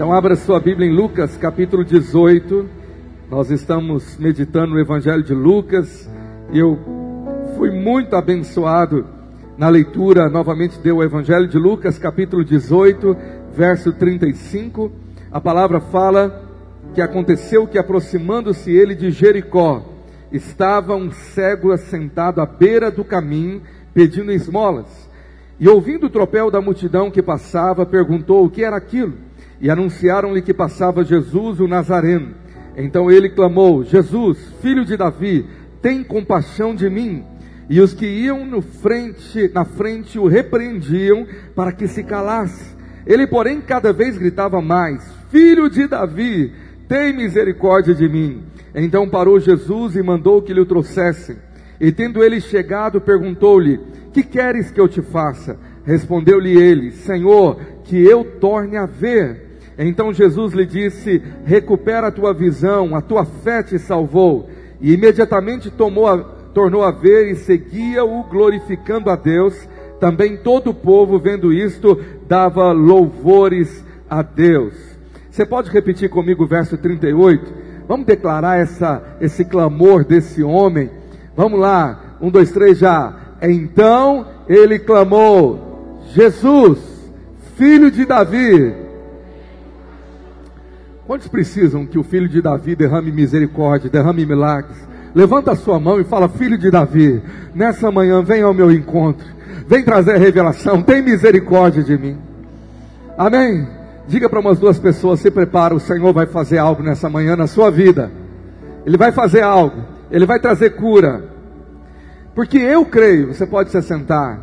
Então abra sua Bíblia em Lucas capítulo 18. Nós estamos meditando no Evangelho de Lucas e eu fui muito abençoado na leitura novamente deu o Evangelho de Lucas capítulo 18, verso 35. A palavra fala que aconteceu que aproximando-se ele de Jericó, estava um cego assentado à beira do caminho pedindo esmolas. E ouvindo o tropel da multidão que passava, perguntou o que era aquilo e anunciaram-lhe que passava Jesus o Nazareno. Então ele clamou: Jesus, filho de Davi, tem compaixão de mim. E os que iam no frente, na frente o repreendiam para que se calasse. Ele, porém, cada vez gritava mais: Filho de Davi, tem misericórdia de mim. Então parou Jesus e mandou que lhe o trouxessem. E tendo ele chegado, perguntou-lhe: Que queres que eu te faça? Respondeu-lhe ele: Senhor, que eu torne a ver. Então Jesus lhe disse: Recupera a tua visão, a tua fé te salvou. E imediatamente a, tornou a ver e seguia-o, glorificando a Deus. Também todo o povo, vendo isto, dava louvores a Deus. Você pode repetir comigo o verso 38? Vamos declarar essa, esse clamor desse homem. Vamos lá, um, dois, três já. Então ele clamou: Jesus, filho de Davi, Quantos precisam que o filho de Davi derrame misericórdia, derrame milagres? Levanta a sua mão e fala: Filho de Davi, nessa manhã vem ao meu encontro, vem trazer revelação, tem misericórdia de mim. Amém? Diga para umas duas pessoas: se prepara, o Senhor vai fazer algo nessa manhã na sua vida. Ele vai fazer algo, ele vai trazer cura. Porque eu creio, você pode se sentar,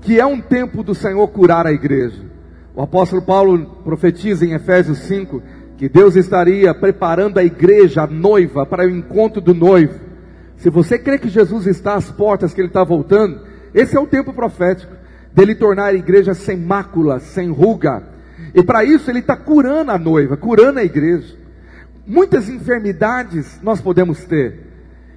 que é um tempo do Senhor curar a igreja. O apóstolo Paulo profetiza em Efésios 5 que Deus estaria preparando a igreja, a noiva, para o encontro do noivo. Se você crê que Jesus está às portas, que ele está voltando, esse é o tempo profético dele tornar a igreja sem mácula, sem ruga. E para isso ele está curando a noiva, curando a igreja. Muitas enfermidades nós podemos ter.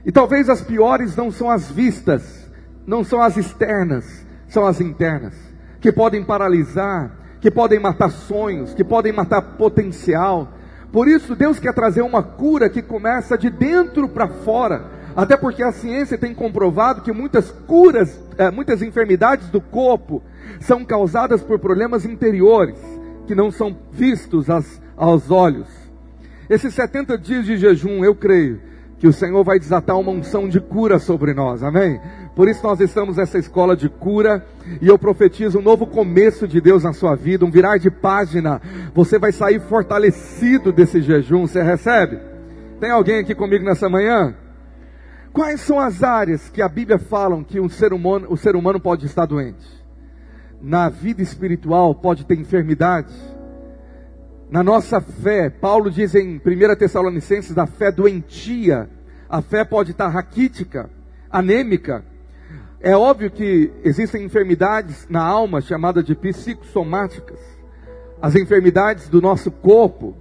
E talvez as piores não são as vistas, não são as externas, são as internas, que podem paralisar, que podem matar sonhos, que podem matar potencial. Por isso, Deus quer trazer uma cura que começa de dentro para fora. Até porque a ciência tem comprovado que muitas curas, é, muitas enfermidades do corpo são causadas por problemas interiores, que não são vistos aos olhos. Esses 70 dias de jejum, eu creio que o Senhor vai desatar uma unção de cura sobre nós, amém? Por isso nós estamos nessa escola de cura e eu profetizo um novo começo de Deus na sua vida, um virar de página. Você vai sair fortalecido desse jejum. Você recebe? Tem alguém aqui comigo nessa manhã? Quais são as áreas que a Bíblia fala que um ser humano, o ser humano pode estar doente? Na vida espiritual pode ter enfermidade. Na nossa fé, Paulo diz em 1 Tessalonicenses da fé doentia. A fé pode estar raquítica, anêmica. É óbvio que existem enfermidades na alma chamadas de psicossomáticas, as enfermidades do nosso corpo.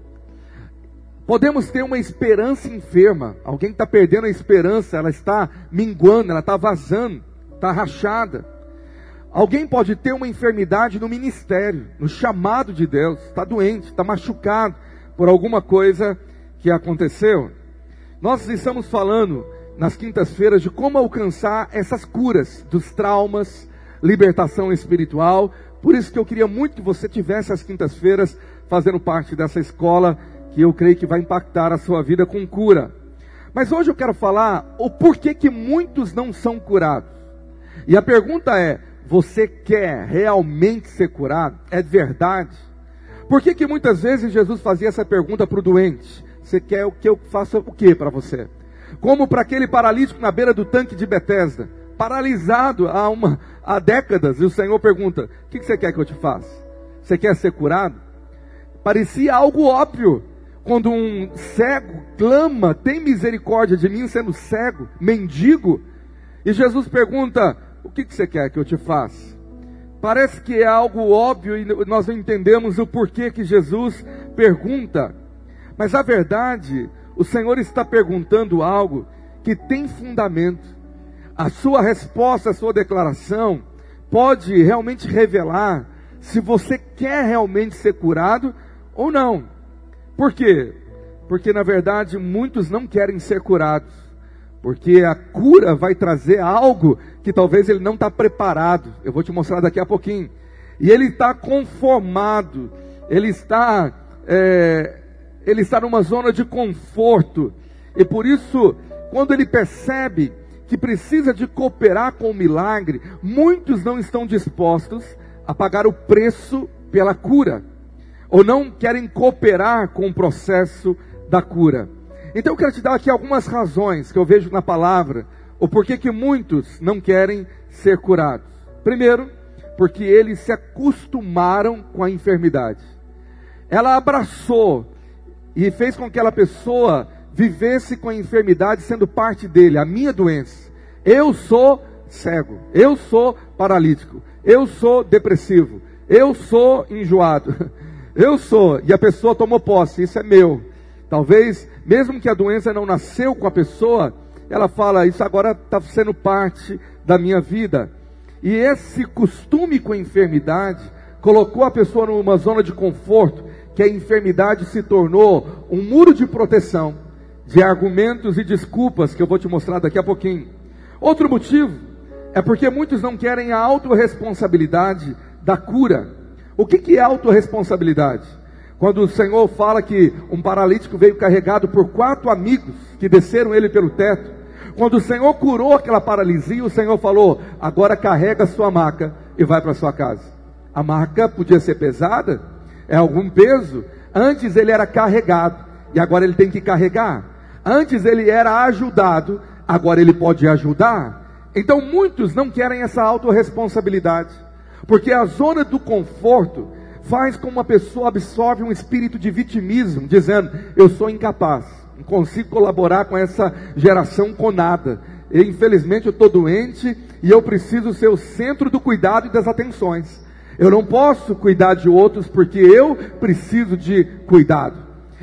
Podemos ter uma esperança enferma, alguém está perdendo a esperança, ela está minguando, ela está vazando, está rachada. Alguém pode ter uma enfermidade no ministério, no chamado de Deus, está doente, está machucado por alguma coisa que aconteceu. Nós estamos falando nas quintas-feiras de como alcançar essas curas dos traumas, libertação espiritual. Por isso que eu queria muito que você tivesse as quintas-feiras fazendo parte dessa escola que eu creio que vai impactar a sua vida com cura. Mas hoje eu quero falar o porquê que muitos não são curados. E a pergunta é: você quer realmente ser curado? É verdade? Por que, que muitas vezes Jesus fazia essa pergunta para o doente? Você quer que eu faça o que para você? Como para aquele paralítico na beira do tanque de Betesda, paralisado há, uma, há décadas, e o Senhor pergunta: O que, que você quer que eu te faça? Você quer ser curado? Parecia algo óbvio. Quando um cego clama, tem misericórdia de mim, sendo cego, mendigo. E Jesus pergunta: O que, que você quer que eu te faça? Parece que é algo óbvio e nós não entendemos o porquê que Jesus pergunta. Mas a verdade o Senhor está perguntando algo que tem fundamento. A sua resposta, a sua declaração, pode realmente revelar se você quer realmente ser curado ou não. Por quê? Porque na verdade muitos não querem ser curados. Porque a cura vai trazer algo que talvez ele não está preparado. Eu vou te mostrar daqui a pouquinho. E ele está conformado, ele está, é, ele está numa zona de conforto. E por isso, quando ele percebe que precisa de cooperar com o milagre, muitos não estão dispostos a pagar o preço pela cura, ou não querem cooperar com o processo da cura. Então eu quero te dar aqui algumas razões que eu vejo na palavra, o porquê que muitos não querem ser curados. Primeiro, porque eles se acostumaram com a enfermidade. Ela abraçou e fez com que aquela pessoa vivesse com a enfermidade sendo parte dele, a minha doença. Eu sou cego, eu sou paralítico, eu sou depressivo, eu sou enjoado, eu sou, e a pessoa tomou posse, isso é meu. Talvez, mesmo que a doença não nasceu com a pessoa, ela fala, isso agora está sendo parte da minha vida. E esse costume com a enfermidade colocou a pessoa numa zona de conforto, que a enfermidade se tornou um muro de proteção de argumentos e desculpas que eu vou te mostrar daqui a pouquinho. Outro motivo é porque muitos não querem a autorresponsabilidade da cura. O que, que é autorresponsabilidade? Quando o Senhor fala que um paralítico veio carregado por quatro amigos que desceram ele pelo teto. Quando o Senhor curou aquela paralisia, o Senhor falou: agora carrega sua maca e vai para sua casa. A maca podia ser pesada, é algum peso. Antes ele era carregado e agora ele tem que carregar. Antes ele era ajudado, agora ele pode ajudar. Então muitos não querem essa autorresponsabilidade, porque a zona do conforto faz com uma pessoa absorve um espírito de vitimismo, dizendo: eu sou incapaz, não consigo colaborar com essa geração com nada. E, infelizmente eu estou doente e eu preciso ser o centro do cuidado e das atenções. Eu não posso cuidar de outros porque eu preciso de cuidado.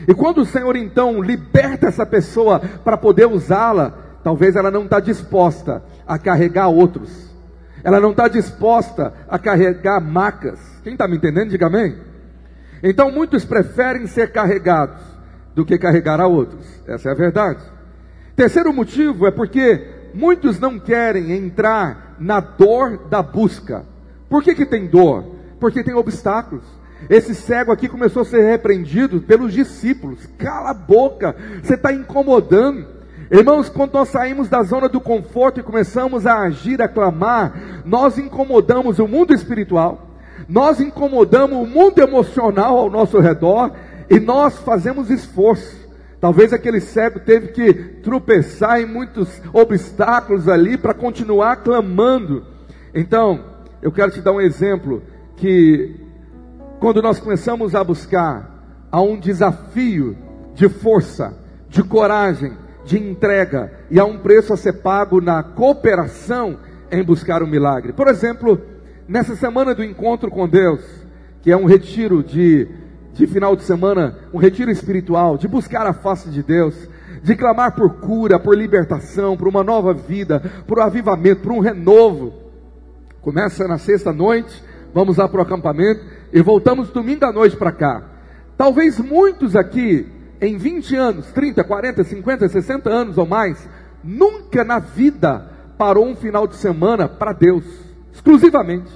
E quando o Senhor então liberta essa pessoa para poder usá-la, talvez ela não está disposta a carregar outros. Ela não está disposta a carregar macas. Quem está me entendendo, diga amém. Então muitos preferem ser carregados do que carregar a outros. Essa é a verdade. Terceiro motivo é porque muitos não querem entrar na dor da busca. Por que, que tem dor? Porque tem obstáculos. Esse cego aqui começou a ser repreendido pelos discípulos. Cala a boca, você está incomodando. Irmãos, quando nós saímos da zona do conforto e começamos a agir, a clamar, nós incomodamos o mundo espiritual, nós incomodamos o mundo emocional ao nosso redor e nós fazemos esforço. Talvez aquele cego teve que tropeçar em muitos obstáculos ali para continuar clamando. Então, eu quero te dar um exemplo que quando nós começamos a buscar a um desafio de força, de coragem, de entrega e a um preço a ser pago na cooperação em buscar o milagre. Por exemplo, nessa semana do encontro com Deus, que é um retiro de, de final de semana, um retiro espiritual, de buscar a face de Deus, de clamar por cura, por libertação, por uma nova vida, por um avivamento, por um renovo. Começa na sexta noite, vamos lá para o acampamento e voltamos domingo à noite para cá. Talvez muitos aqui, em 20 anos, 30, 40, 50, 60 anos ou mais, nunca na vida parou um final de semana para Deus, exclusivamente.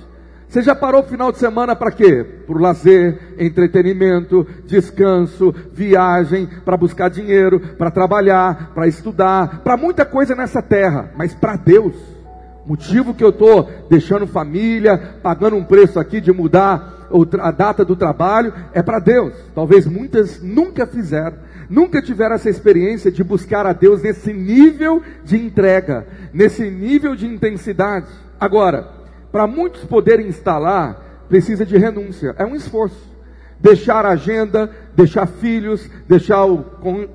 Você já parou o final de semana para quê? Por lazer, entretenimento, descanso, viagem, para buscar dinheiro, para trabalhar, para estudar, para muita coisa nessa terra, mas para Deus. Motivo que eu estou deixando família, pagando um preço aqui de mudar a data do trabalho é para Deus. Talvez muitas nunca fizeram, nunca tiveram essa experiência de buscar a Deus nesse nível de entrega, nesse nível de intensidade. Agora, para muitos poderem instalar, precisa de renúncia, é um esforço. Deixar a agenda, deixar filhos, deixar o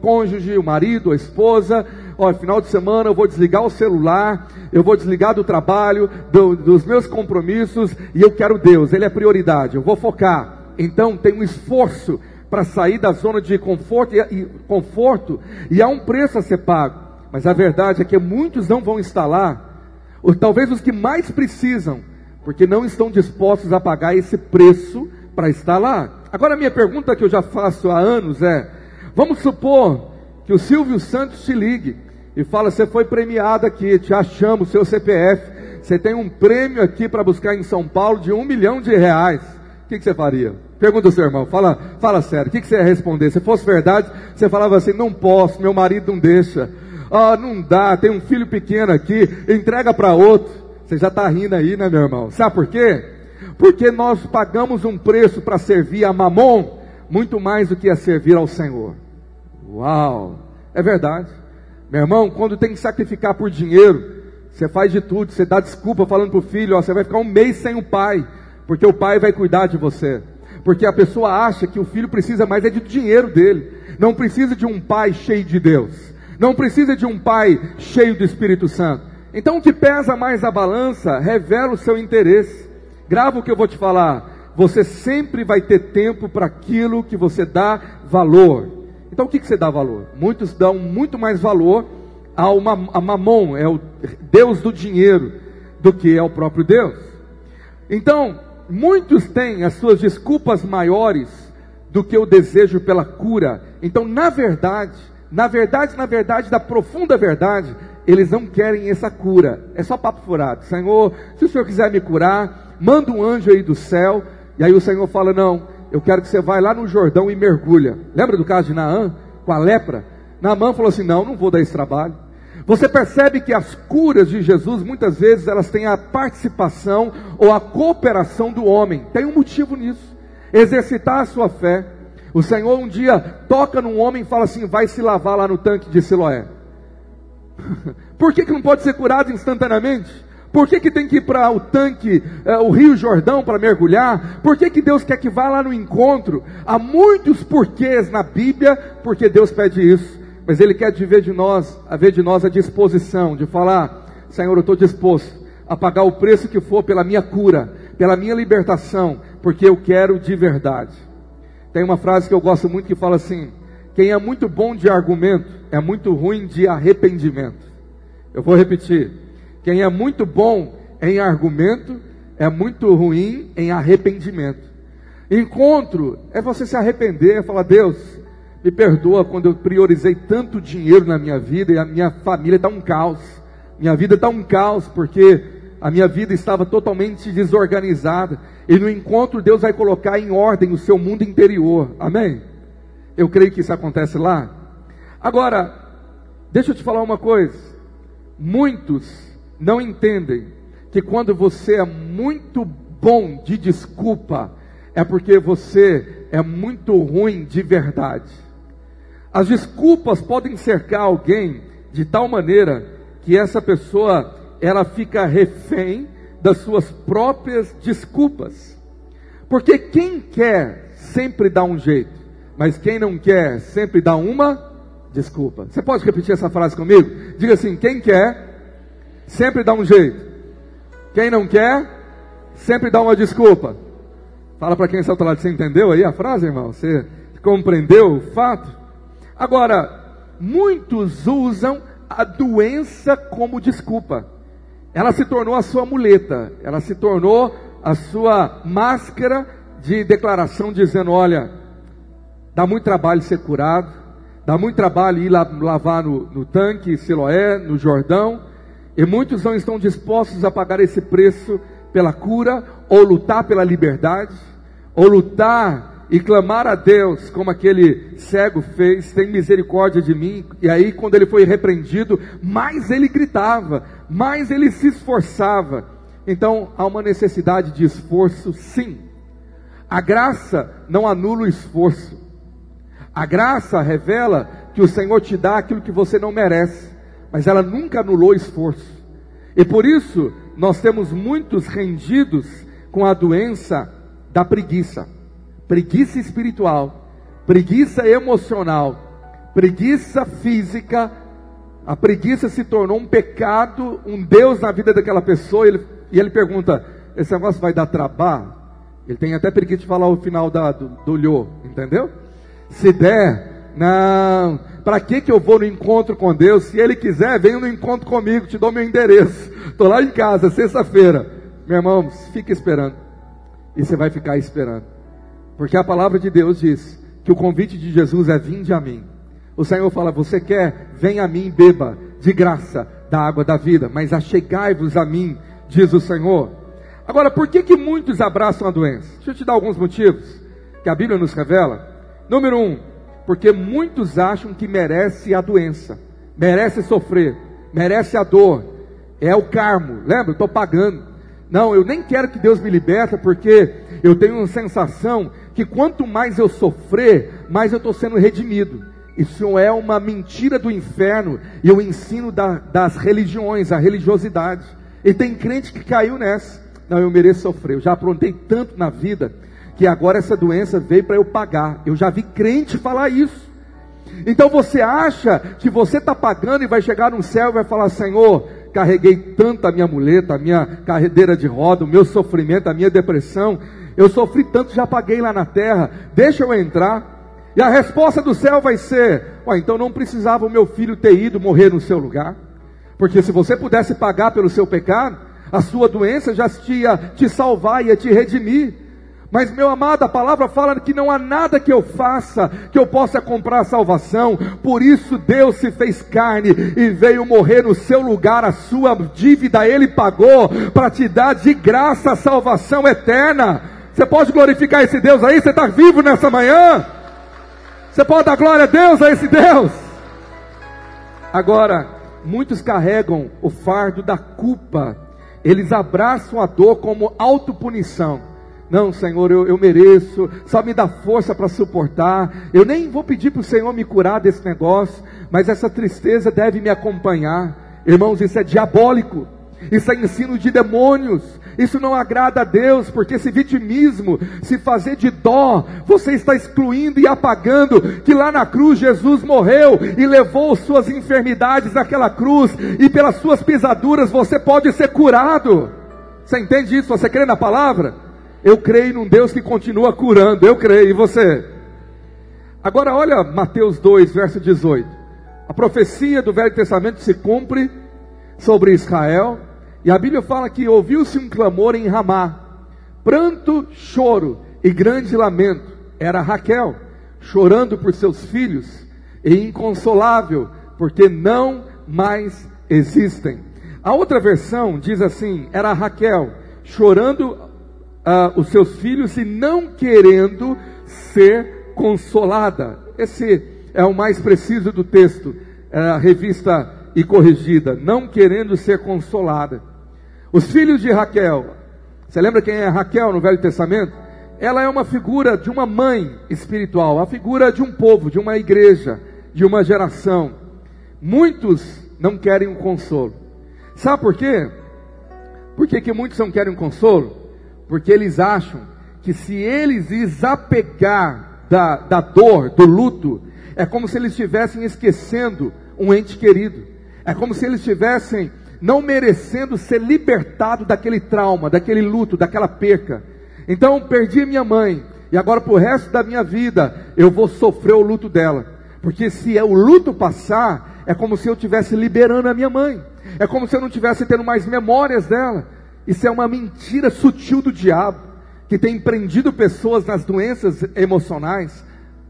cônjuge, o marido, a esposa, ó, final de semana eu vou desligar o celular, eu vou desligar do trabalho, do, dos meus compromissos, e eu quero Deus, Ele é prioridade, eu vou focar. Então tem um esforço para sair da zona de conforto e, e, conforto, e há um preço a ser pago. Mas a verdade é que muitos não vão instalar, ou talvez os que mais precisam, porque não estão dispostos a pagar esse preço para estar lá. Agora, a minha pergunta que eu já faço há anos é: vamos supor que o Silvio Santos te ligue e fala: você foi premiado aqui, te achamos, seu CPF, você tem um prêmio aqui para buscar em São Paulo de um milhão de reais. O que, você faria? Pergunta o seu irmão, fala, fala sério, o que, que você ia responder? Se fosse verdade, você falava assim: não posso, meu marido não deixa. Ah, não dá, tem um filho pequeno aqui, entrega para outro. Você já está rindo aí, né, meu irmão? Sabe por quê? Porque nós pagamos um preço para servir a Mamon muito mais do que a servir ao Senhor. Uau! É verdade. Meu irmão, quando tem que sacrificar por dinheiro, você faz de tudo, você dá desculpa falando para o filho, ó, você vai ficar um mês sem o pai, porque o pai vai cuidar de você. Porque a pessoa acha que o filho precisa mais é de dinheiro dele, não precisa de um pai cheio de Deus, não precisa de um pai cheio do Espírito Santo. Então o que pesa mais a balança revela o seu interesse. Grava o que eu vou te falar. Você sempre vai ter tempo para aquilo que você dá valor. Então o que, que você dá valor? Muitos dão muito mais valor ao a mamon, é o Deus do dinheiro, do que ao próprio Deus. Então, muitos têm as suas desculpas maiores do que o desejo pela cura. Então, na verdade, na verdade, na verdade, da profunda verdade, eles não querem essa cura. É só papo furado. Senhor, se o Senhor quiser me curar, manda um anjo aí do céu. E aí o Senhor fala: Não, eu quero que você vá lá no Jordão e mergulha. Lembra do caso de Naã com a lepra? Naamã falou assim: Não, não vou dar esse trabalho. Você percebe que as curas de Jesus, muitas vezes, elas têm a participação ou a cooperação do homem. Tem um motivo nisso. Exercitar a sua fé. O Senhor um dia toca num homem e fala assim: vai se lavar lá no tanque de Siloé. Por que, que não pode ser curado instantaneamente? Por que, que tem que ir para o tanque, é, o Rio Jordão para mergulhar? Por que, que Deus quer que vá lá no encontro? Há muitos porquês na Bíblia, porque Deus pede isso. Mas Ele quer ver de nós, a ver de nós a disposição de falar, Senhor, eu estou disposto a pagar o preço que for pela minha cura, pela minha libertação, porque eu quero de verdade. Tem uma frase que eu gosto muito que fala assim: quem é muito bom de argumento é muito ruim de arrependimento. Eu vou repetir. Quem é muito bom em argumento é muito ruim em arrependimento. Encontro é você se arrepender, falar: Deus, me perdoa quando eu priorizei tanto dinheiro na minha vida e a minha família está um caos. Minha vida está um caos porque a minha vida estava totalmente desorganizada. E no encontro Deus vai colocar em ordem o seu mundo interior. Amém? Eu creio que isso acontece lá. Agora, deixa eu te falar uma coisa. Muitos não entendem que quando você é muito bom de desculpa, é porque você é muito ruim de verdade. As desculpas podem cercar alguém de tal maneira que essa pessoa ela fica refém das suas próprias desculpas. Porque quem quer sempre dá um jeito, mas quem não quer sempre dá uma desculpa. Você pode repetir essa frase comigo? Diga assim: quem quer sempre dá um jeito. Quem não quer, sempre dá uma desculpa. Fala para quem está ao lado, você entendeu aí a frase, irmão? Você compreendeu o fato? Agora, muitos usam a doença como desculpa. Ela se tornou a sua muleta, ela se tornou a sua máscara de declaração, dizendo: olha, dá muito trabalho ser curado, dá muito trabalho ir lavar no, no tanque, Siloé, no Jordão, e muitos não estão dispostos a pagar esse preço pela cura, ou lutar pela liberdade, ou lutar e clamar a Deus, como aquele cego fez: tem misericórdia de mim. E aí, quando ele foi repreendido, mais ele gritava, mais ele se esforçava. Então, há uma necessidade de esforço, sim. A graça não anula o esforço. A graça revela que o Senhor te dá aquilo que você não merece mas ela nunca anulou esforço. E por isso nós temos muitos rendidos com a doença da preguiça. Preguiça espiritual, preguiça emocional, preguiça física. A preguiça se tornou um pecado, um Deus na vida daquela pessoa. E ele, e ele pergunta: esse negócio vai dar trabalho? Ele tem até preguiça de falar o final da, do, lhô, entendeu? Se der, não, para que, que eu vou no encontro com Deus? Se Ele quiser, venha no encontro comigo, te dou meu endereço. Estou lá em casa, sexta-feira. Meu irmão, fica esperando. E você vai ficar esperando. Porque a palavra de Deus diz que o convite de Jesus é vinde a mim. O Senhor fala: Você quer? Vem a mim, beba de graça da água da vida, mas achegai-vos a mim, diz o Senhor. Agora, por que, que muitos abraçam a doença? Deixa eu te dar alguns motivos que a Bíblia nos revela. Número um, porque muitos acham que merece a doença, merece sofrer, merece a dor, é o carmo, lembra? Estou pagando. Não, eu nem quero que Deus me liberte, porque eu tenho uma sensação que quanto mais eu sofrer, mais eu estou sendo redimido. Isso é uma mentira do inferno e o ensino da, das religiões, a religiosidade. E tem crente que caiu nessa. Não, eu mereço sofrer. Eu já aprontei tanto na vida que agora essa doença veio para eu pagar. Eu já vi crente falar isso. Então você acha que você está pagando e vai chegar no céu e vai falar: Senhor, carreguei tanto a minha muleta, a minha carredeira de roda, o meu sofrimento, a minha depressão. Eu sofri tanto, já paguei lá na terra. Deixa eu entrar. E a resposta do céu vai ser: Ué, então não precisava o meu filho ter ido morrer no seu lugar. Porque se você pudesse pagar pelo seu pecado, a sua doença já ia te salvar, ia te redimir. Mas, meu amado, a palavra fala que não há nada que eu faça que eu possa comprar salvação. Por isso Deus se fez carne e veio morrer no seu lugar. A sua dívida Ele pagou para te dar de graça a salvação eterna. Você pode glorificar esse Deus aí? Você está vivo nessa manhã? Você pode dar glória a Deus a esse Deus? Agora, muitos carregam o fardo da culpa, eles abraçam a dor como autopunição. Não, Senhor, eu, eu mereço, só me dá força para suportar. Eu nem vou pedir para o Senhor me curar desse negócio, mas essa tristeza deve me acompanhar. Irmãos, isso é diabólico. Isso é ensino de demônios. Isso não agrada a Deus, porque esse vitimismo, se fazer de dó, você está excluindo e apagando que lá na cruz Jesus morreu e levou suas enfermidades naquela cruz, e pelas suas pisaduras você pode ser curado. Você entende isso? Você crê na palavra? Eu creio num Deus que continua curando, eu creio, e você? Agora olha Mateus 2, verso 18. A profecia do Velho Testamento se cumpre sobre Israel e a Bíblia fala que ouviu-se um clamor em Ramá, pranto, choro e grande lamento. Era Raquel, chorando por seus filhos e inconsolável, porque não mais existem. A outra versão diz assim: era Raquel, chorando uh, os seus filhos e não querendo ser consolada. Esse é o mais preciso do texto, é a revista e corrigida, não querendo ser consolada. Os filhos de Raquel, você lembra quem é Raquel no Velho Testamento? Ela é uma figura de uma mãe espiritual, a figura de um povo, de uma igreja, de uma geração. Muitos não querem um consolo. Sabe por quê? Por que, que muitos não querem um consolo? Porque eles acham que se eles desapegar da, da dor, do luto, é como se eles estivessem esquecendo um ente querido. É como se eles estivessem não merecendo ser libertado daquele trauma, daquele luto, daquela perca. Então, perdi minha mãe, e agora para o resto da minha vida eu vou sofrer o luto dela. Porque se é o luto passar, é como se eu estivesse liberando a minha mãe. É como se eu não estivesse tendo mais memórias dela. Isso é uma mentira sutil do diabo, que tem prendido pessoas nas doenças emocionais,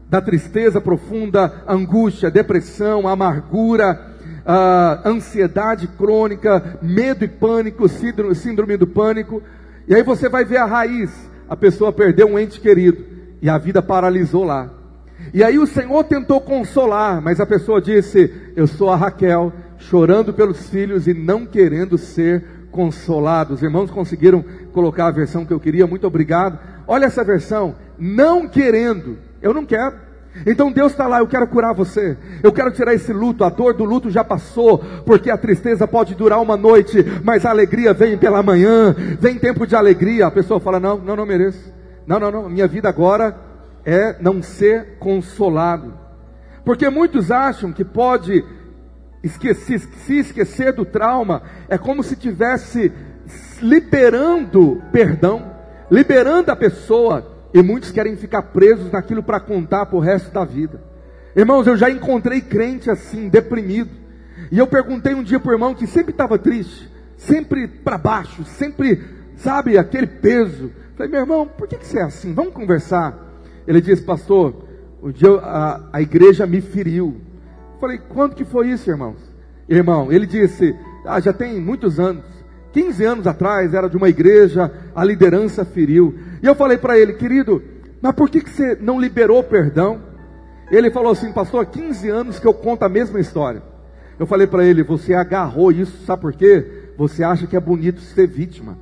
da tristeza profunda, angústia, depressão, amargura, ah, ansiedade crônica, medo e pânico, síndrome, síndrome do pânico. E aí você vai ver a raiz. A pessoa perdeu um ente querido e a vida paralisou lá. E aí o Senhor tentou consolar, mas a pessoa disse: Eu sou a Raquel, chorando pelos filhos e não querendo ser consolado. Os irmãos conseguiram colocar a versão que eu queria, muito obrigado. Olha essa versão, não querendo, eu não quero. Então Deus está lá, eu quero curar você, eu quero tirar esse luto, a dor do luto já passou, porque a tristeza pode durar uma noite, mas a alegria vem pela manhã, vem tempo de alegria. A pessoa fala: Não, não, não mereço, não, não, não, minha vida agora é não ser consolado, porque muitos acham que pode esquecer, se esquecer do trauma, é como se tivesse liberando perdão, liberando a pessoa e muitos querem ficar presos naquilo para contar para o resto da vida. Irmãos, eu já encontrei crente assim, deprimido. E eu perguntei um dia para o irmão que sempre estava triste, sempre para baixo, sempre, sabe, aquele peso. Falei, meu irmão, por que, que você é assim? Vamos conversar. Ele disse, pastor, um dia a, a igreja me feriu. Falei, quando que foi isso, irmãos? Irmão, ele disse, ah, já tem muitos anos. 15 anos atrás, era de uma igreja, a liderança feriu. E eu falei para ele, querido, mas por que, que você não liberou perdão? Ele falou assim, pastor, 15 anos que eu conto a mesma história. Eu falei para ele, você agarrou isso, sabe por quê? Você acha que é bonito ser vítima.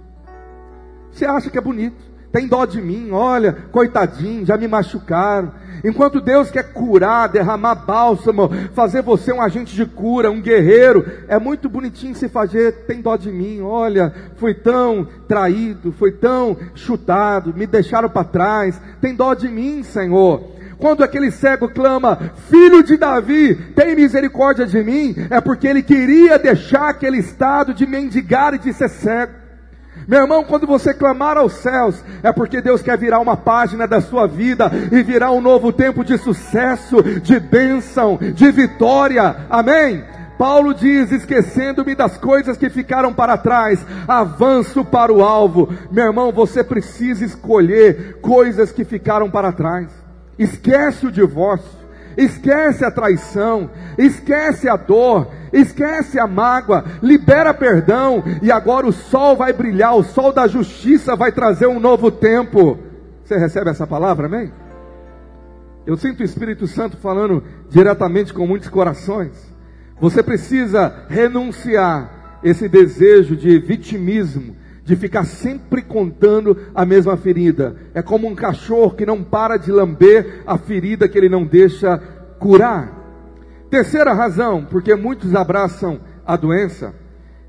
Você acha que é bonito. Tem dó de mim, olha, coitadinho, já me machucaram. Enquanto Deus quer curar, derramar bálsamo, fazer você um agente de cura, um guerreiro, é muito bonitinho se fazer, tem dó de mim, olha, fui tão traído, fui tão chutado, me deixaram para trás, tem dó de mim, Senhor. Quando aquele cego clama, filho de Davi, tem misericórdia de mim, é porque ele queria deixar aquele estado de mendigar e de ser cego. Meu irmão, quando você clamar aos céus, é porque Deus quer virar uma página da sua vida e virar um novo tempo de sucesso, de bênção, de vitória. Amém? Paulo diz: esquecendo-me das coisas que ficaram para trás, avanço para o alvo. Meu irmão, você precisa escolher coisas que ficaram para trás. Esquece o divórcio, esquece a traição, esquece a dor, esquece a mágoa, libera perdão, e agora o sol vai brilhar, o sol da justiça vai trazer um novo tempo. Você recebe essa palavra, amém? Eu sinto o Espírito Santo falando diretamente com muitos corações. Você precisa renunciar esse desejo de vitimismo, de ficar sempre contando a mesma ferida. É como um cachorro que não para de lamber a ferida que ele não deixa curar. Terceira razão, porque muitos abraçam a doença,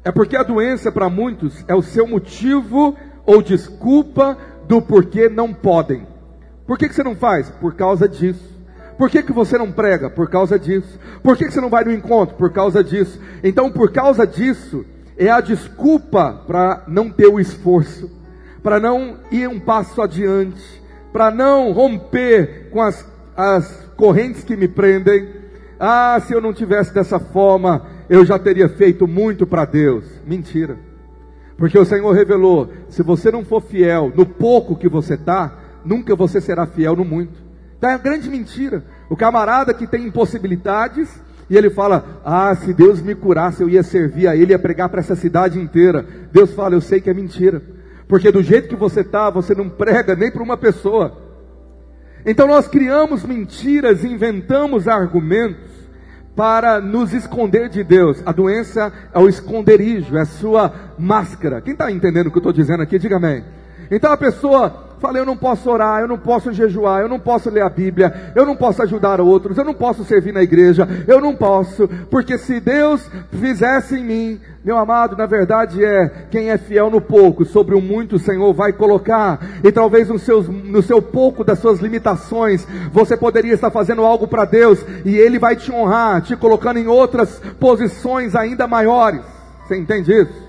é porque a doença para muitos é o seu motivo ou desculpa do porquê não podem. Por que, que você não faz? Por causa disso. Por que, que você não prega? Por causa disso. Por que, que você não vai no encontro? Por causa disso. Então, por causa disso, é a desculpa para não ter o esforço, para não ir um passo adiante, para não romper com as, as correntes que me prendem. Ah, se eu não tivesse dessa forma, eu já teria feito muito para Deus. Mentira. Porque o Senhor revelou: se você não for fiel no pouco que você está, nunca você será fiel no muito. Então é uma grande mentira. O camarada que tem impossibilidades, e ele fala: Ah, se Deus me curasse, eu ia servir a Ele, ia pregar para essa cidade inteira. Deus fala: Eu sei que é mentira, porque do jeito que você está, você não prega nem para uma pessoa. Então nós criamos mentiras, inventamos argumentos para nos esconder de Deus. A doença é o esconderijo, é a sua máscara. Quem está entendendo o que eu estou dizendo aqui, diga amém. Então a pessoa Falei, eu não posso orar, eu não posso jejuar, eu não posso ler a Bíblia, eu não posso ajudar outros, eu não posso servir na igreja, eu não posso, porque se Deus fizesse em mim, meu amado, na verdade é quem é fiel no pouco, sobre o muito o Senhor vai colocar, e talvez no, seus, no seu pouco das suas limitações, você poderia estar fazendo algo para Deus, e Ele vai te honrar, te colocando em outras posições ainda maiores. Você entende isso?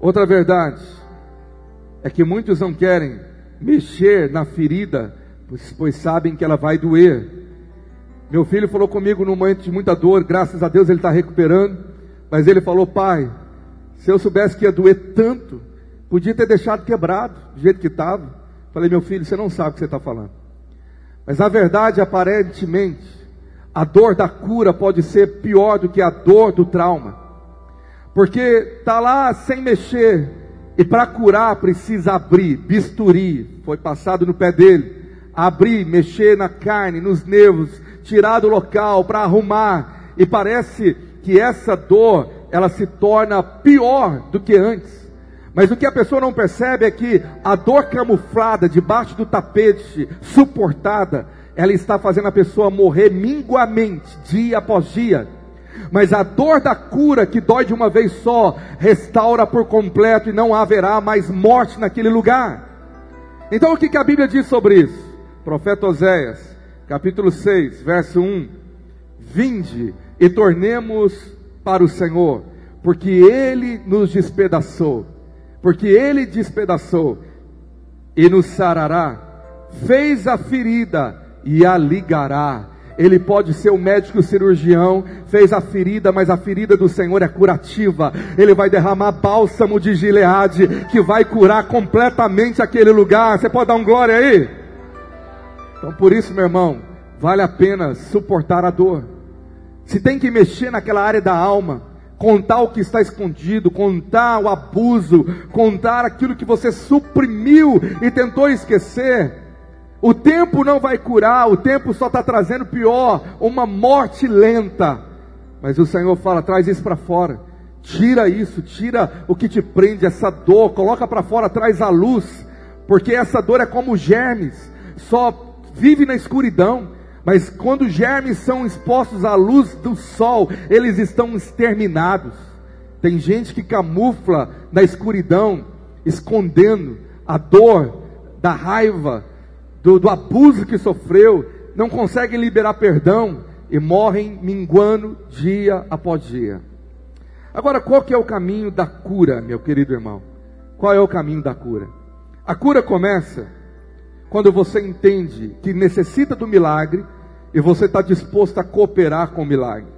Outra verdade é que muitos não querem mexer na ferida, pois, pois sabem que ela vai doer. Meu filho falou comigo num momento de muita dor, graças a Deus ele está recuperando, mas ele falou: Pai, se eu soubesse que ia doer tanto, podia ter deixado quebrado, do jeito que estava. Falei: Meu filho, você não sabe o que você está falando. Mas a verdade, aparentemente, a dor da cura pode ser pior do que a dor do trauma, porque está lá sem mexer, e para curar precisa abrir, bisturi, foi passado no pé dele. Abrir, mexer na carne, nos nervos, tirar do local para arrumar. E parece que essa dor, ela se torna pior do que antes. Mas o que a pessoa não percebe é que a dor camuflada debaixo do tapete, suportada, ela está fazendo a pessoa morrer minguamente, dia após dia. Mas a dor da cura, que dói de uma vez só, restaura por completo e não haverá mais morte naquele lugar. Então o que, a Bíblia diz sobre isso? Profeta Oséias, capítulo 6, verso 1: Vinde e tornemos para o Senhor, porque Ele nos despedaçou, porque Ele despedaçou e nos sarará, fez a ferida e a ligará ele pode ser o médico cirurgião, fez a ferida, mas a ferida do Senhor é curativa. Ele vai derramar bálsamo de Gileade, que vai curar completamente aquele lugar. Você pode dar um glória aí? Então por isso, meu irmão, vale a pena suportar a dor. Se tem que mexer naquela área da alma, contar o que está escondido, contar o abuso, contar aquilo que você suprimiu e tentou esquecer, o tempo não vai curar, o tempo só está trazendo pior, uma morte lenta. Mas o Senhor fala: traz isso para fora, tira isso, tira o que te prende, essa dor, coloca para fora, traz a luz, porque essa dor é como germes, só vive na escuridão. Mas quando germes são expostos à luz do sol, eles estão exterminados. Tem gente que camufla na escuridão, escondendo a dor, da raiva, do, do abuso que sofreu, não conseguem liberar perdão e morrem minguando dia após dia. Agora, qual que é o caminho da cura, meu querido irmão? Qual é o caminho da cura? A cura começa quando você entende que necessita do milagre e você está disposto a cooperar com o milagre.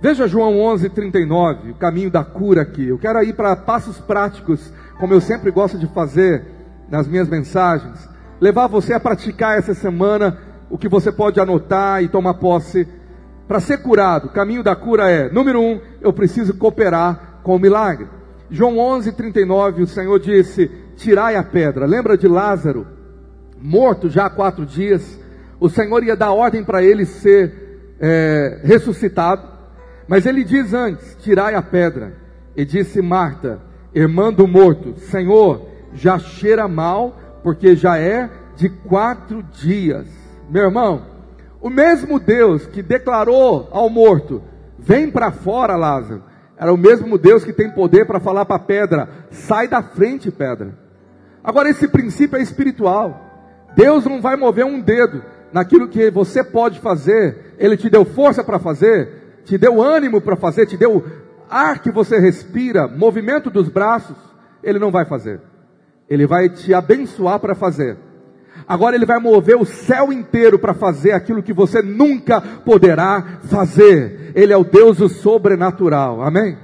Veja João 11, 39, o caminho da cura aqui. Eu quero ir para passos práticos, como eu sempre gosto de fazer nas minhas mensagens. Levar você a praticar essa semana o que você pode anotar e tomar posse. Para ser curado, o caminho da cura é: número um, eu preciso cooperar com o milagre. João 11, 39, o Senhor disse: Tirai a pedra. Lembra de Lázaro, morto já há quatro dias? o Senhor ia dar ordem para ele ser é, ressuscitado, mas ele diz antes: tirai a pedra. E disse Marta, irmã do morto: Senhor, já cheira mal, porque já é de quatro dias. Meu irmão, o mesmo Deus que declarou ao morto: Vem para fora, Lázaro. Era o mesmo Deus que tem poder para falar para a pedra: Sai da frente, pedra. Agora, esse princípio é espiritual. Deus não vai mover um dedo naquilo que você pode fazer, Ele te deu força para fazer, te deu ânimo para fazer, te deu ar que você respira, movimento dos braços, Ele não vai fazer. Ele vai te abençoar para fazer. Agora Ele vai mover o céu inteiro para fazer aquilo que você nunca poderá fazer. Ele é o Deus do sobrenatural. Amém?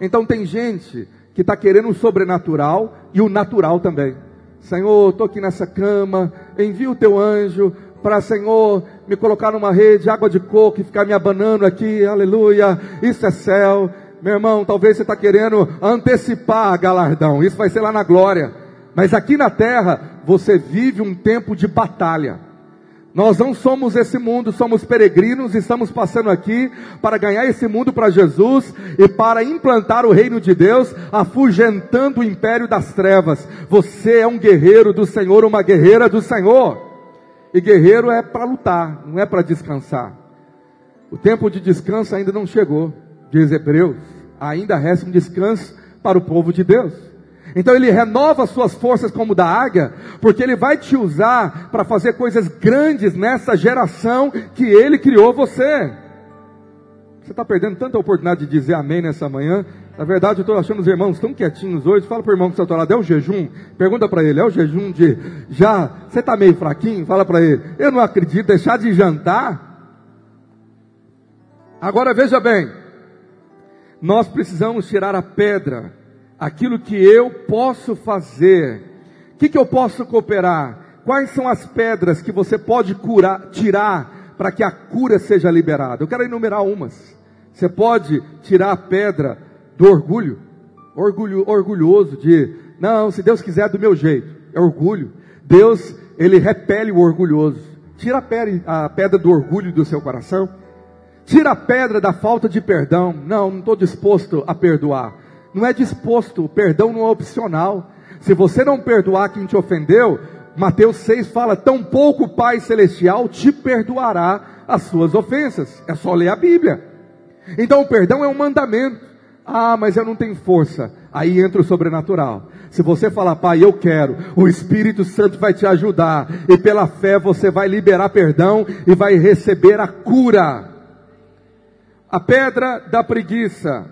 Então tem gente que está querendo o sobrenatural e o natural também. Senhor, estou aqui nessa cama, envia o teu anjo, para, Senhor, me colocar numa rede, água de coco e ficar me abanando aqui, aleluia, isso é céu. Meu irmão, talvez você está querendo antecipar galardão, isso vai ser lá na glória. Mas aqui na terra, você vive um tempo de batalha. Nós não somos esse mundo, somos peregrinos, estamos passando aqui para ganhar esse mundo para Jesus e para implantar o reino de Deus, afugentando o império das trevas. Você é um guerreiro do Senhor, uma guerreira do Senhor. E guerreiro é para lutar, não é para descansar. O tempo de descanso ainda não chegou, diz Hebreus. Ainda resta um descanso para o povo de Deus. Então ele renova suas forças como da águia, porque ele vai te usar para fazer coisas grandes nessa geração que ele criou você. Você está perdendo tanta oportunidade de dizer amém nessa manhã. Na verdade, eu estou achando os irmãos tão quietinhos hoje. Fala para o irmão que está ao lado, é o jejum? Pergunta para ele, é o jejum de já, você está meio fraquinho? Fala para ele, eu não acredito, deixar de jantar? Agora veja bem, nós precisamos tirar a pedra, aquilo que eu posso fazer. O que, que eu posso cooperar? Quais são as pedras que você pode curar, tirar para que a cura seja liberada? Eu quero enumerar umas. Você pode tirar a pedra do orgulho, orgulho orgulhoso de, não, se Deus quiser é do meu jeito, é orgulho. Deus, ele repele o orgulhoso. Tira a pedra, a pedra do orgulho do seu coração. Tira a pedra da falta de perdão. Não, não estou disposto a perdoar. Não é disposto, o perdão não é opcional. Se você não perdoar quem te ofendeu, Mateus 6 fala: Tão pouco o Pai Celestial te perdoará as suas ofensas. É só ler a Bíblia. Então o perdão é um mandamento. Ah, mas eu não tenho força. Aí entra o sobrenatural. Se você falar, pai, eu quero, o Espírito Santo vai te ajudar. E pela fé você vai liberar perdão e vai receber a cura. A pedra da preguiça.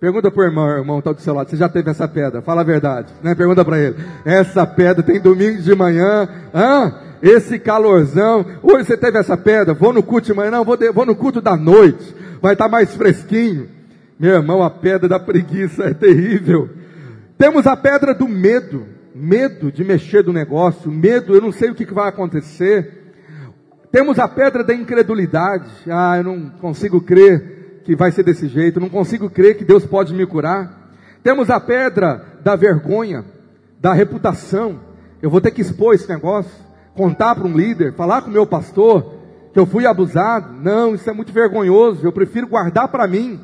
Pergunta para o irmão, irmão está do seu lado, você já teve essa pedra? Fala a verdade, né? Pergunta para ele. Essa pedra tem domingo de manhã, hã? Esse calorzão. Hoje você teve essa pedra? Vou no culto de manhã? Não, vou, de, vou no culto da noite vai estar mais fresquinho. Meu irmão, a pedra da preguiça é terrível. Temos a pedra do medo. medo de mexer do negócio, medo, eu não sei o que vai acontecer. Temos a pedra da incredulidade. Ah, eu não consigo crer que vai ser desse jeito, não consigo crer que Deus pode me curar. Temos a pedra da vergonha, da reputação. Eu vou ter que expor esse negócio, contar para um líder, falar com o meu pastor que eu fui abusado. Não, isso é muito vergonhoso. Eu prefiro guardar para mim.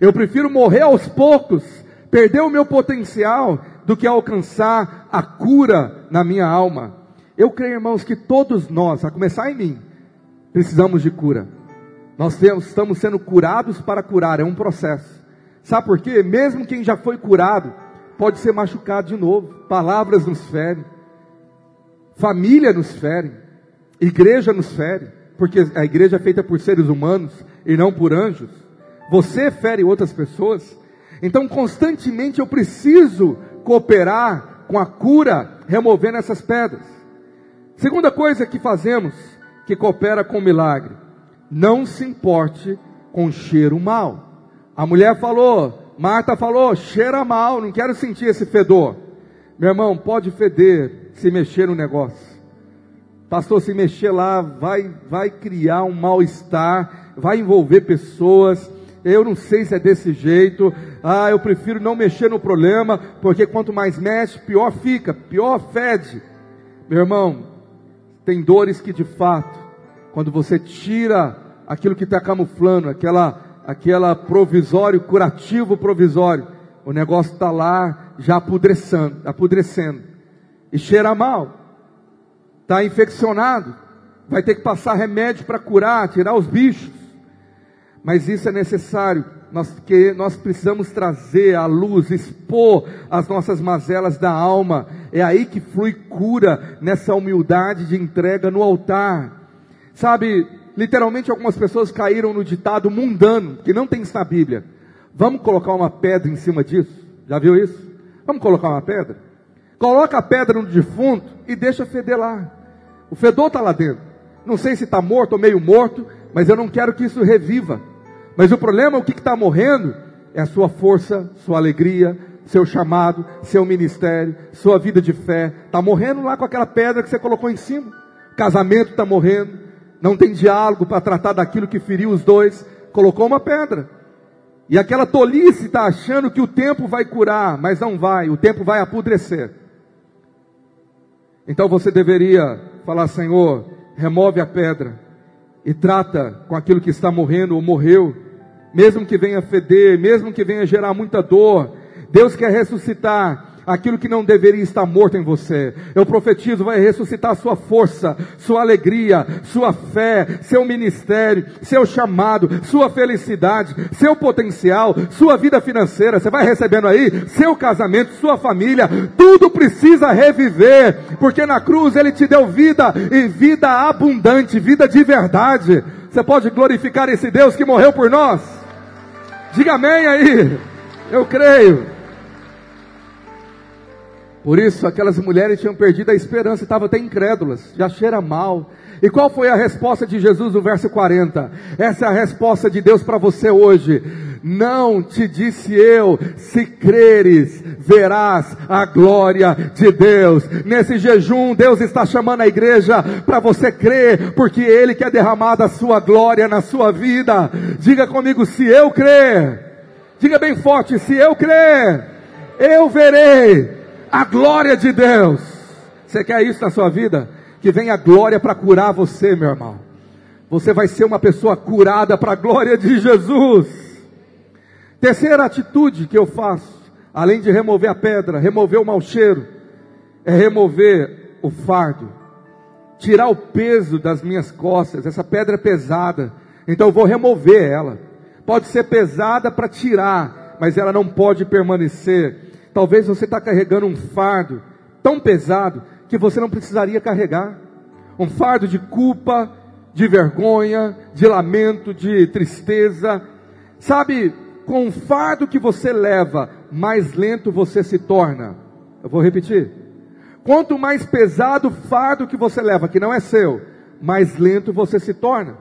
Eu prefiro morrer aos poucos, perder o meu potencial, do que alcançar a cura na minha alma. Eu creio, irmãos, que todos nós, a começar em mim, precisamos de cura. Nós estamos sendo curados para curar, é um processo. Sabe por quê? Mesmo quem já foi curado, pode ser machucado de novo. Palavras nos ferem, família nos fere, igreja nos fere, porque a igreja é feita por seres humanos e não por anjos. Você fere outras pessoas. Então, constantemente eu preciso cooperar com a cura, removendo essas pedras. Segunda coisa que fazemos, que coopera com o milagre, não se importe com cheiro mal. A mulher falou, Marta falou, cheira mal, não quero sentir esse fedor. Meu irmão, pode feder se mexer no negócio. Pastor, se mexer lá, vai, vai criar um mal-estar, vai envolver pessoas. Eu não sei se é desse jeito. Ah, eu prefiro não mexer no problema, porque quanto mais mexe, pior fica, pior fede. Meu irmão, tem dores que de fato, quando você tira aquilo que está camuflando, aquela, aquela provisório, curativo provisório, o negócio está lá já apodrecendo, apodrecendo. E cheira mal. Está infeccionado. Vai ter que passar remédio para curar, tirar os bichos. Mas isso é necessário nós, que nós precisamos trazer à luz, expor as nossas mazelas da alma. É aí que flui cura nessa humildade de entrega no altar. Sabe, literalmente algumas pessoas caíram no ditado mundano, que não tem isso na Bíblia. Vamos colocar uma pedra em cima disso? Já viu isso? Vamos colocar uma pedra? Coloca a pedra no defunto e deixa feder lá. O fedor está lá dentro. Não sei se está morto ou meio morto, mas eu não quero que isso reviva. Mas o problema, o que está morrendo, é a sua força, sua alegria, seu chamado, seu ministério, sua vida de fé. Está morrendo lá com aquela pedra que você colocou em cima. casamento está morrendo. Não tem diálogo para tratar daquilo que feriu os dois. Colocou uma pedra. E aquela tolice está achando que o tempo vai curar, mas não vai. O tempo vai apodrecer. Então você deveria falar: Senhor, remove a pedra e trata com aquilo que está morrendo ou morreu, mesmo que venha feder, mesmo que venha gerar muita dor. Deus quer ressuscitar aquilo que não deveria estar morto em você. Eu profetizo, vai ressuscitar sua força, sua alegria, sua fé, seu ministério, seu chamado, sua felicidade, seu potencial, sua vida financeira. Você vai recebendo aí seu casamento, sua família, tudo precisa reviver, porque na cruz ele te deu vida e vida abundante, vida de verdade. Você pode glorificar esse Deus que morreu por nós? Diga amém aí. Eu creio. Por isso, aquelas mulheres tinham perdido a esperança, estavam até incrédulas, já cheira mal. E qual foi a resposta de Jesus no verso 40? Essa é a resposta de Deus para você hoje. Não te disse eu, se creres, verás a glória de Deus. Nesse jejum, Deus está chamando a igreja para você crer, porque Ele quer derramar a sua glória na sua vida. Diga comigo, se eu crer. Diga bem forte, se eu crer, eu verei a glória de Deus. Você quer isso na sua vida? Que venha a glória para curar você, meu irmão. Você vai ser uma pessoa curada para a glória de Jesus. Terceira atitude que eu faço, além de remover a pedra, remover o mau cheiro, é remover o fardo, tirar o peso das minhas costas. Essa pedra é pesada, então eu vou remover ela. Pode ser pesada para tirar, mas ela não pode permanecer Talvez você está carregando um fardo tão pesado que você não precisaria carregar. Um fardo de culpa, de vergonha, de lamento, de tristeza. Sabe, com o fardo que você leva, mais lento você se torna. Eu vou repetir. Quanto mais pesado o fardo que você leva, que não é seu, mais lento você se torna.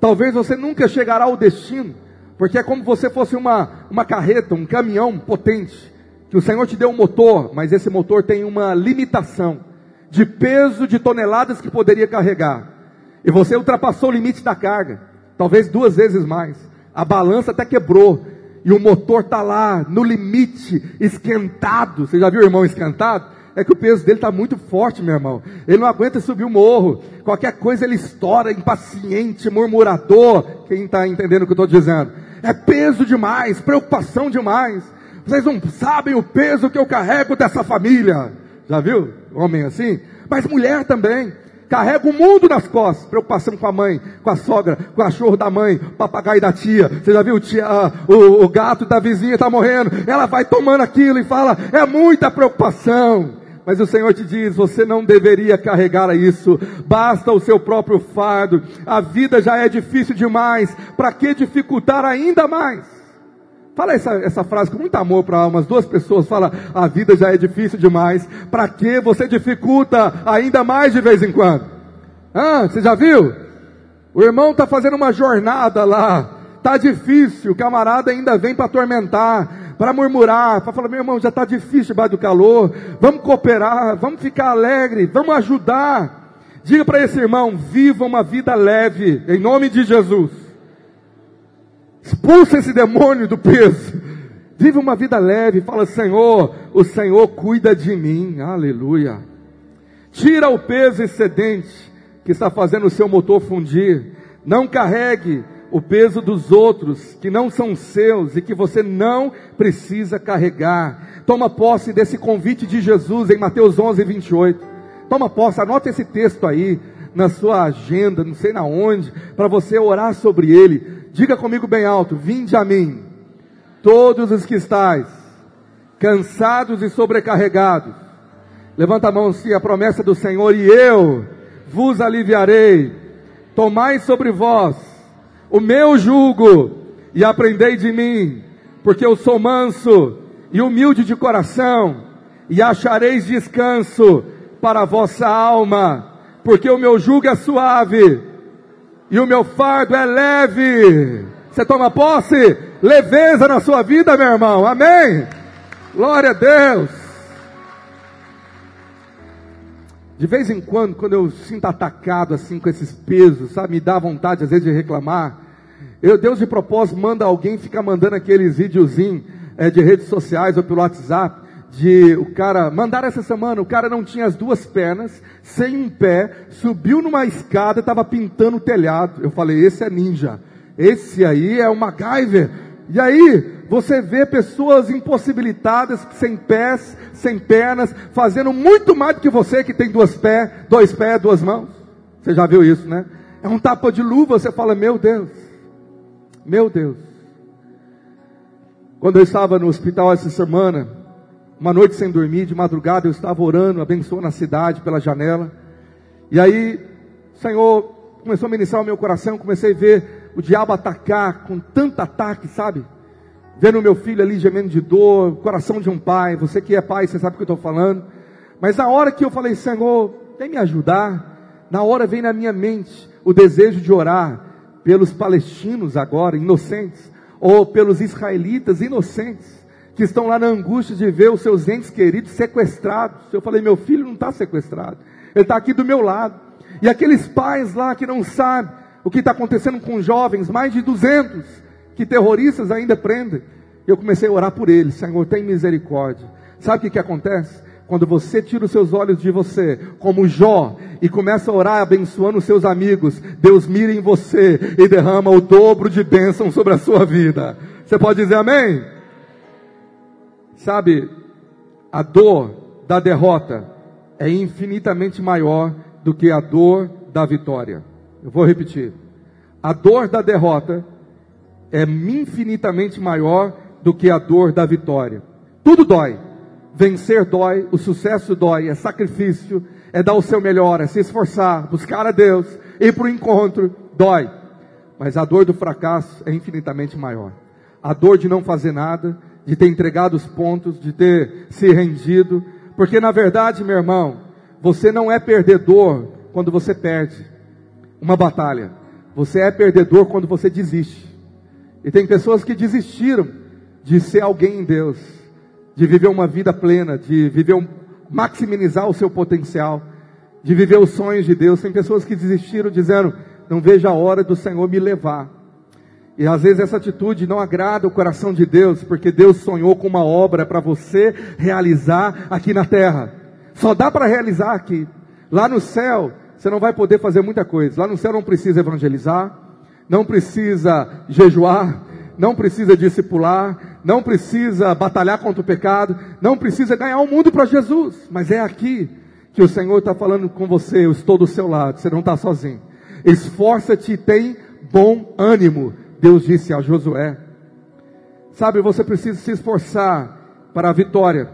Talvez você nunca chegará ao destino, porque é como se você fosse uma, uma carreta, um caminhão potente que o Senhor te deu um motor, mas esse motor tem uma limitação de peso de toneladas que poderia carregar. E você ultrapassou o limite da carga, talvez duas vezes mais. A balança até quebrou e o motor está lá no limite, esquentado. Você já viu o irmão esquentado? É que o peso dele está muito forte, meu irmão. Ele não aguenta subir o morro. Qualquer coisa ele estoura, impaciente, murmurador. Quem está entendendo o que eu estou dizendo? É peso demais, preocupação demais. Vocês não sabem o peso que eu carrego dessa família. Já viu? Homem assim? Mas mulher também. Carrega o mundo nas costas. Preocupação com a mãe, com a sogra, com o cachorro da mãe, papagaio da tia. Você já viu tia, ah, o, o gato da vizinha está morrendo. Ela vai tomando aquilo e fala, é muita preocupação. Mas o Senhor te diz: você não deveria carregar isso, basta o seu próprio fardo. A vida já é difícil demais, para que dificultar ainda mais? Fala essa, essa frase com muito amor para umas duas pessoas. Fala, a vida já é difícil demais, para que você dificulta ainda mais de vez em quando? Ah, você já viu? O irmão está fazendo uma jornada lá, tá difícil, o camarada ainda vem para atormentar para murmurar, para falar, meu irmão, já está difícil debaixo do calor, vamos cooperar, vamos ficar alegre, vamos ajudar. Diga para esse irmão, viva uma vida leve, em nome de Jesus. Expulsa esse demônio do peso. Viva uma vida leve, fala, Senhor, o Senhor cuida de mim, aleluia. Tira o peso excedente que está fazendo o seu motor fundir. Não carregue o peso dos outros que não são seus e que você não precisa carregar. Toma posse desse convite de Jesus em Mateus 11, 28. Toma posse, anote esse texto aí na sua agenda, não sei na onde, para você orar sobre ele. Diga comigo bem alto: Vinde a mim, todos os que estáis cansados e sobrecarregados. Levanta a mão se a promessa do Senhor e eu vos aliviarei. Tomai sobre vós o meu jugo e aprendei de mim, porque eu sou manso e humilde de coração, e achareis descanso para a vossa alma, porque o meu jugo é suave e o meu fardo é leve. Você toma posse? Leveza na sua vida, meu irmão. Amém. Glória a Deus. De vez em quando, quando eu sinto atacado assim com esses pesos, sabe, me dá vontade às vezes de reclamar. Eu, Deus de propósito manda alguém ficar mandando aqueles videozinhos é, de redes sociais ou pelo WhatsApp de o cara mandar essa semana, o cara não tinha as duas pernas, sem um pé, subiu numa escada, estava pintando o telhado. Eu falei, esse é ninja, esse aí é o MacGyver. E aí, você vê pessoas impossibilitadas, sem pés, sem pernas, fazendo muito mais do que você que tem duas pés, dois pés, duas mãos. Você já viu isso, né? É um tapa de luva, você fala, meu Deus, meu Deus. Quando eu estava no hospital essa semana, uma noite sem dormir, de madrugada eu estava orando, abençoando a cidade pela janela. E aí, o Senhor começou a ministrar o meu coração, comecei a ver o diabo atacar com tanto ataque, sabe? vendo meu filho ali gemendo de dor, coração de um pai, você que é pai, você sabe o que eu estou falando. Mas na hora que eu falei, Senhor, vem me ajudar, na hora vem na minha mente o desejo de orar pelos palestinos agora, inocentes, ou pelos israelitas inocentes, que estão lá na angústia de ver os seus entes queridos sequestrados. Eu falei, meu filho não está sequestrado, ele está aqui do meu lado. E aqueles pais lá que não sabem o que está acontecendo com jovens, mais de 200, que terroristas ainda prendem. Eu comecei a orar por eles, Senhor, tem misericórdia. Sabe o que, que acontece? Quando você tira os seus olhos de você, como Jó, e começa a orar abençoando os seus amigos, Deus mira em você e derrama o dobro de bênção sobre a sua vida. Você pode dizer amém? Sabe, a dor da derrota é infinitamente maior do que a dor da vitória. Eu vou repetir. A dor da derrota é infinitamente maior do que a dor da vitória. Tudo dói. Vencer dói, o sucesso dói, é sacrifício, é dar o seu melhor, é se esforçar, buscar a Deus, ir para o encontro, dói. Mas a dor do fracasso é infinitamente maior. A dor de não fazer nada, de ter entregado os pontos, de ter se rendido. Porque na verdade, meu irmão, você não é perdedor quando você perde uma batalha. Você é perdedor quando você desiste. E tem pessoas que desistiram de ser alguém em Deus, de viver uma vida plena, de viver um, maximizar o seu potencial, de viver os sonhos de Deus. Tem pessoas que desistiram dizendo: não vejo a hora do Senhor me levar. E às vezes essa atitude não agrada o coração de Deus, porque Deus sonhou com uma obra para você realizar aqui na terra. Só dá para realizar aqui. Lá no céu, você não vai poder fazer muita coisa. Lá no céu não precisa evangelizar, não precisa jejuar, não precisa discipular, não precisa batalhar contra o pecado, não precisa ganhar o mundo para Jesus. Mas é aqui que o Senhor está falando com você, eu estou do seu lado, você não está sozinho. Esforça-te e tem bom ânimo Deus disse a Josué. Sabe, você precisa se esforçar para a vitória,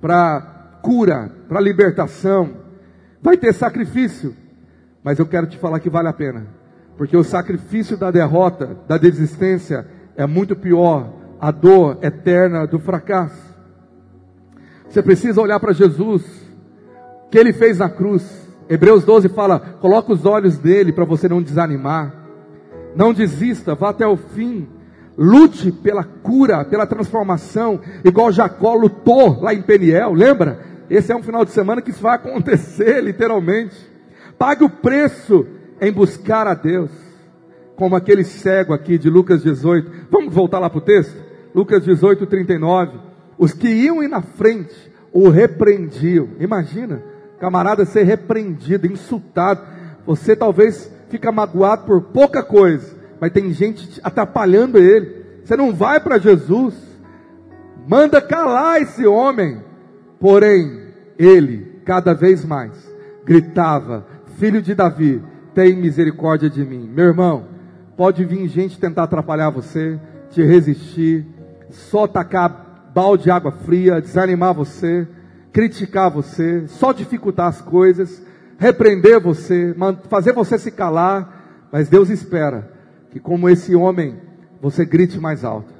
para cura, para libertação. Vai ter sacrifício, mas eu quero te falar que vale a pena, porque o sacrifício da derrota, da desistência, é muito pior, a dor eterna do fracasso. Você precisa olhar para Jesus, que ele fez na cruz. Hebreus 12 fala: coloca os olhos dele para você não desanimar. Não desista, vá até o fim. Lute pela cura, pela transformação, igual Jacó lutou lá em Peniel, lembra? Esse é um final de semana que isso vai acontecer, literalmente. Pague o preço em buscar a Deus, como aquele cego aqui de Lucas 18. Vamos voltar lá para o texto? Lucas 18, 39. Os que iam ir na frente o repreendiam. Imagina, camarada ser repreendido, insultado. Você talvez fica magoado por pouca coisa, mas tem gente atrapalhando ele. Você não vai para Jesus, manda calar esse homem. Porém, ele, cada vez mais, gritava: Filho de Davi, tem misericórdia de mim. Meu irmão, pode vir gente tentar atrapalhar você, te resistir, só tacar balde de água fria, desanimar você, criticar você, só dificultar as coisas repreender você, fazer você se calar, mas Deus espera que, como esse homem, você grite mais alto.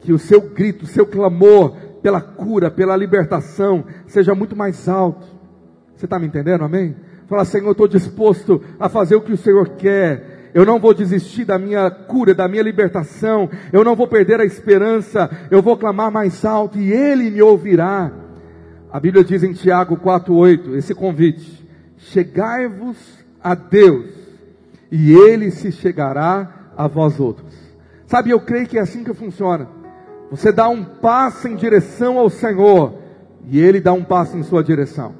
Que o seu grito, o seu clamor pela cura, pela libertação, seja muito mais alto. Você está me entendendo, amém? Fala, Senhor, eu estou disposto a fazer o que o Senhor quer. Eu não vou desistir da minha cura, da minha libertação. Eu não vou perder a esperança. Eu vou clamar mais alto e Ele me ouvirá. A Bíblia diz em Tiago 4,8, esse convite. Chegai-vos a Deus, e Ele se chegará a vós outros. Sabe, eu creio que é assim que funciona. Você dá um passo em direção ao Senhor, e Ele dá um passo em sua direção.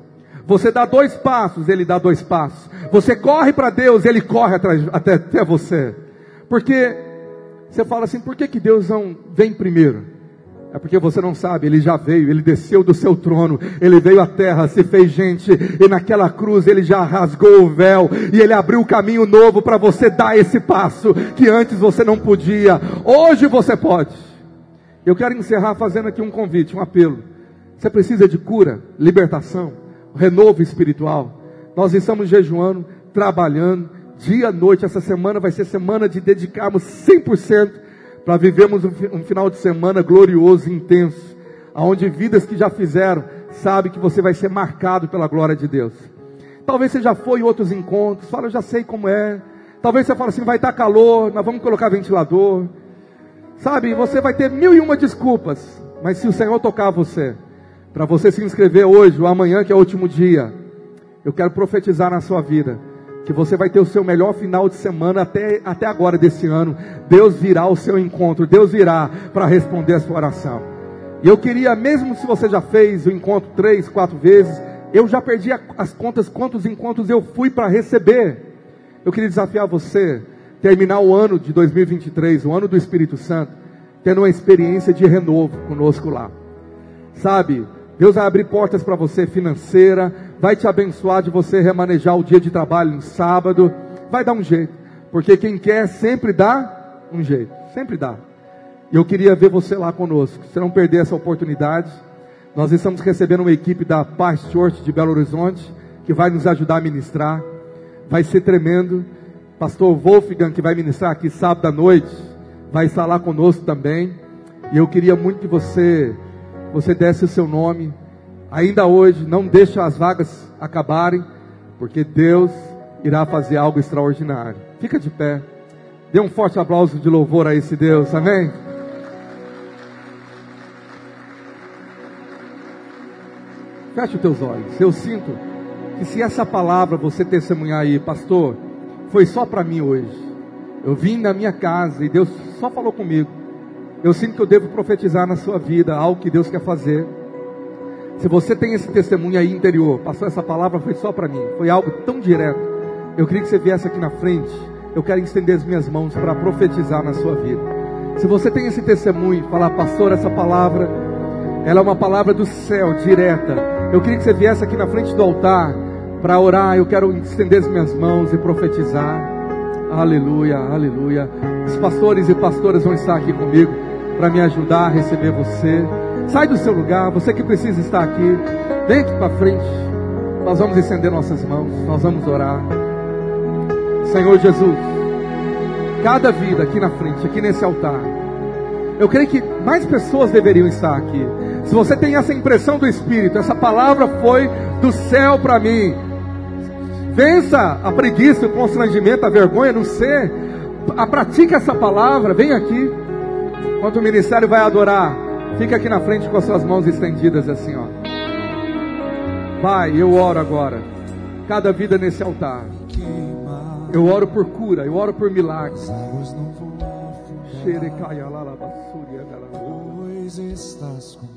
Você dá dois passos, Ele dá dois passos. Você corre para Deus, Ele corre atrás, até, até você. Porque você fala assim, por que, que Deus não vem primeiro? É porque você não sabe, ele já veio, ele desceu do seu trono, ele veio à terra, se fez gente, e naquela cruz ele já rasgou o véu, e ele abriu o caminho novo para você dar esse passo que antes você não podia, hoje você pode. Eu quero encerrar fazendo aqui um convite, um apelo. Você precisa de cura, libertação, renovo espiritual. Nós estamos jejuando, trabalhando, dia e noite. Essa semana vai ser semana de dedicarmos 100% para vivermos um, final de semana glorioso, intenso, aonde vidas que já fizeram, sabe que você vai ser marcado pela glória de Deus. Talvez você já foi em outros encontros, fala, eu já sei como é. Talvez você fale assim, vai estar calor, nós vamos colocar ventilador. Sabe, você vai ter mil e uma desculpas, mas se o Senhor tocar você, para você se inscrever hoje ou amanhã, que é o último dia, eu quero profetizar na sua vida que você vai ter o seu melhor final de semana até, até agora desse ano. Deus virá ao seu encontro, Deus virá para responder a sua oração. E eu queria, mesmo se você já fez o encontro três, quatro vezes, eu já perdi as contas quantos encontros eu fui para receber. Eu queria desafiar você terminar o ano de 2023, o ano do Espírito Santo, tendo uma experiência de renovo conosco lá. Sabe, Deus vai abrir portas para você financeira, vai te abençoar de você remanejar o dia de trabalho no sábado, vai dar um jeito, porque quem quer sempre dá um jeito, sempre dá. E eu queria ver você lá conosco, você não perder essa oportunidade. Nós estamos recebendo uma equipe da Paz Church de Belo Horizonte, que vai nos ajudar a ministrar, vai ser tremendo. Pastor Wolfgang, que vai ministrar aqui sábado à noite, vai estar lá conosco também. E eu queria muito que você, você desse o seu nome, ainda hoje, não deixe as vagas acabarem, porque Deus irá fazer algo extraordinário. Fica de pé. Dê um forte aplauso de louvor a esse Deus, amém? Feche os teus olhos. Eu sinto que se essa palavra você testemunhar aí, pastor, foi só para mim hoje. Eu vim na minha casa e Deus só falou comigo. Eu sinto que eu devo profetizar na sua vida algo que Deus quer fazer. Se você tem esse testemunho aí interior, passou essa palavra foi só para mim, foi algo tão direto. Eu queria que você viesse aqui na frente. Eu quero estender as minhas mãos para profetizar na sua vida. Se você tem esse testemunho, falar, pastor, essa palavra, ela é uma palavra do céu, direta. Eu queria que você viesse aqui na frente do altar para orar. Eu quero estender as minhas mãos e profetizar. Aleluia, aleluia. Os pastores e pastoras vão estar aqui comigo para me ajudar a receber você. Sai do seu lugar, você que precisa estar aqui, aqui para frente. Nós vamos estender nossas mãos, nós vamos orar. Senhor Jesus, cada vida aqui na frente, aqui nesse altar, eu creio que mais pessoas deveriam estar aqui. Se você tem essa impressão do Espírito, essa palavra foi do céu para mim. Vença a preguiça, o constrangimento, a vergonha, não ser. A pratica essa palavra, vem aqui. Enquanto o ministério vai adorar, fica aqui na frente com as suas mãos estendidas assim, ó. Pai, eu oro agora. Cada vida nesse altar. Eu oro por cura, eu oro por milagres. Pois estás comigo.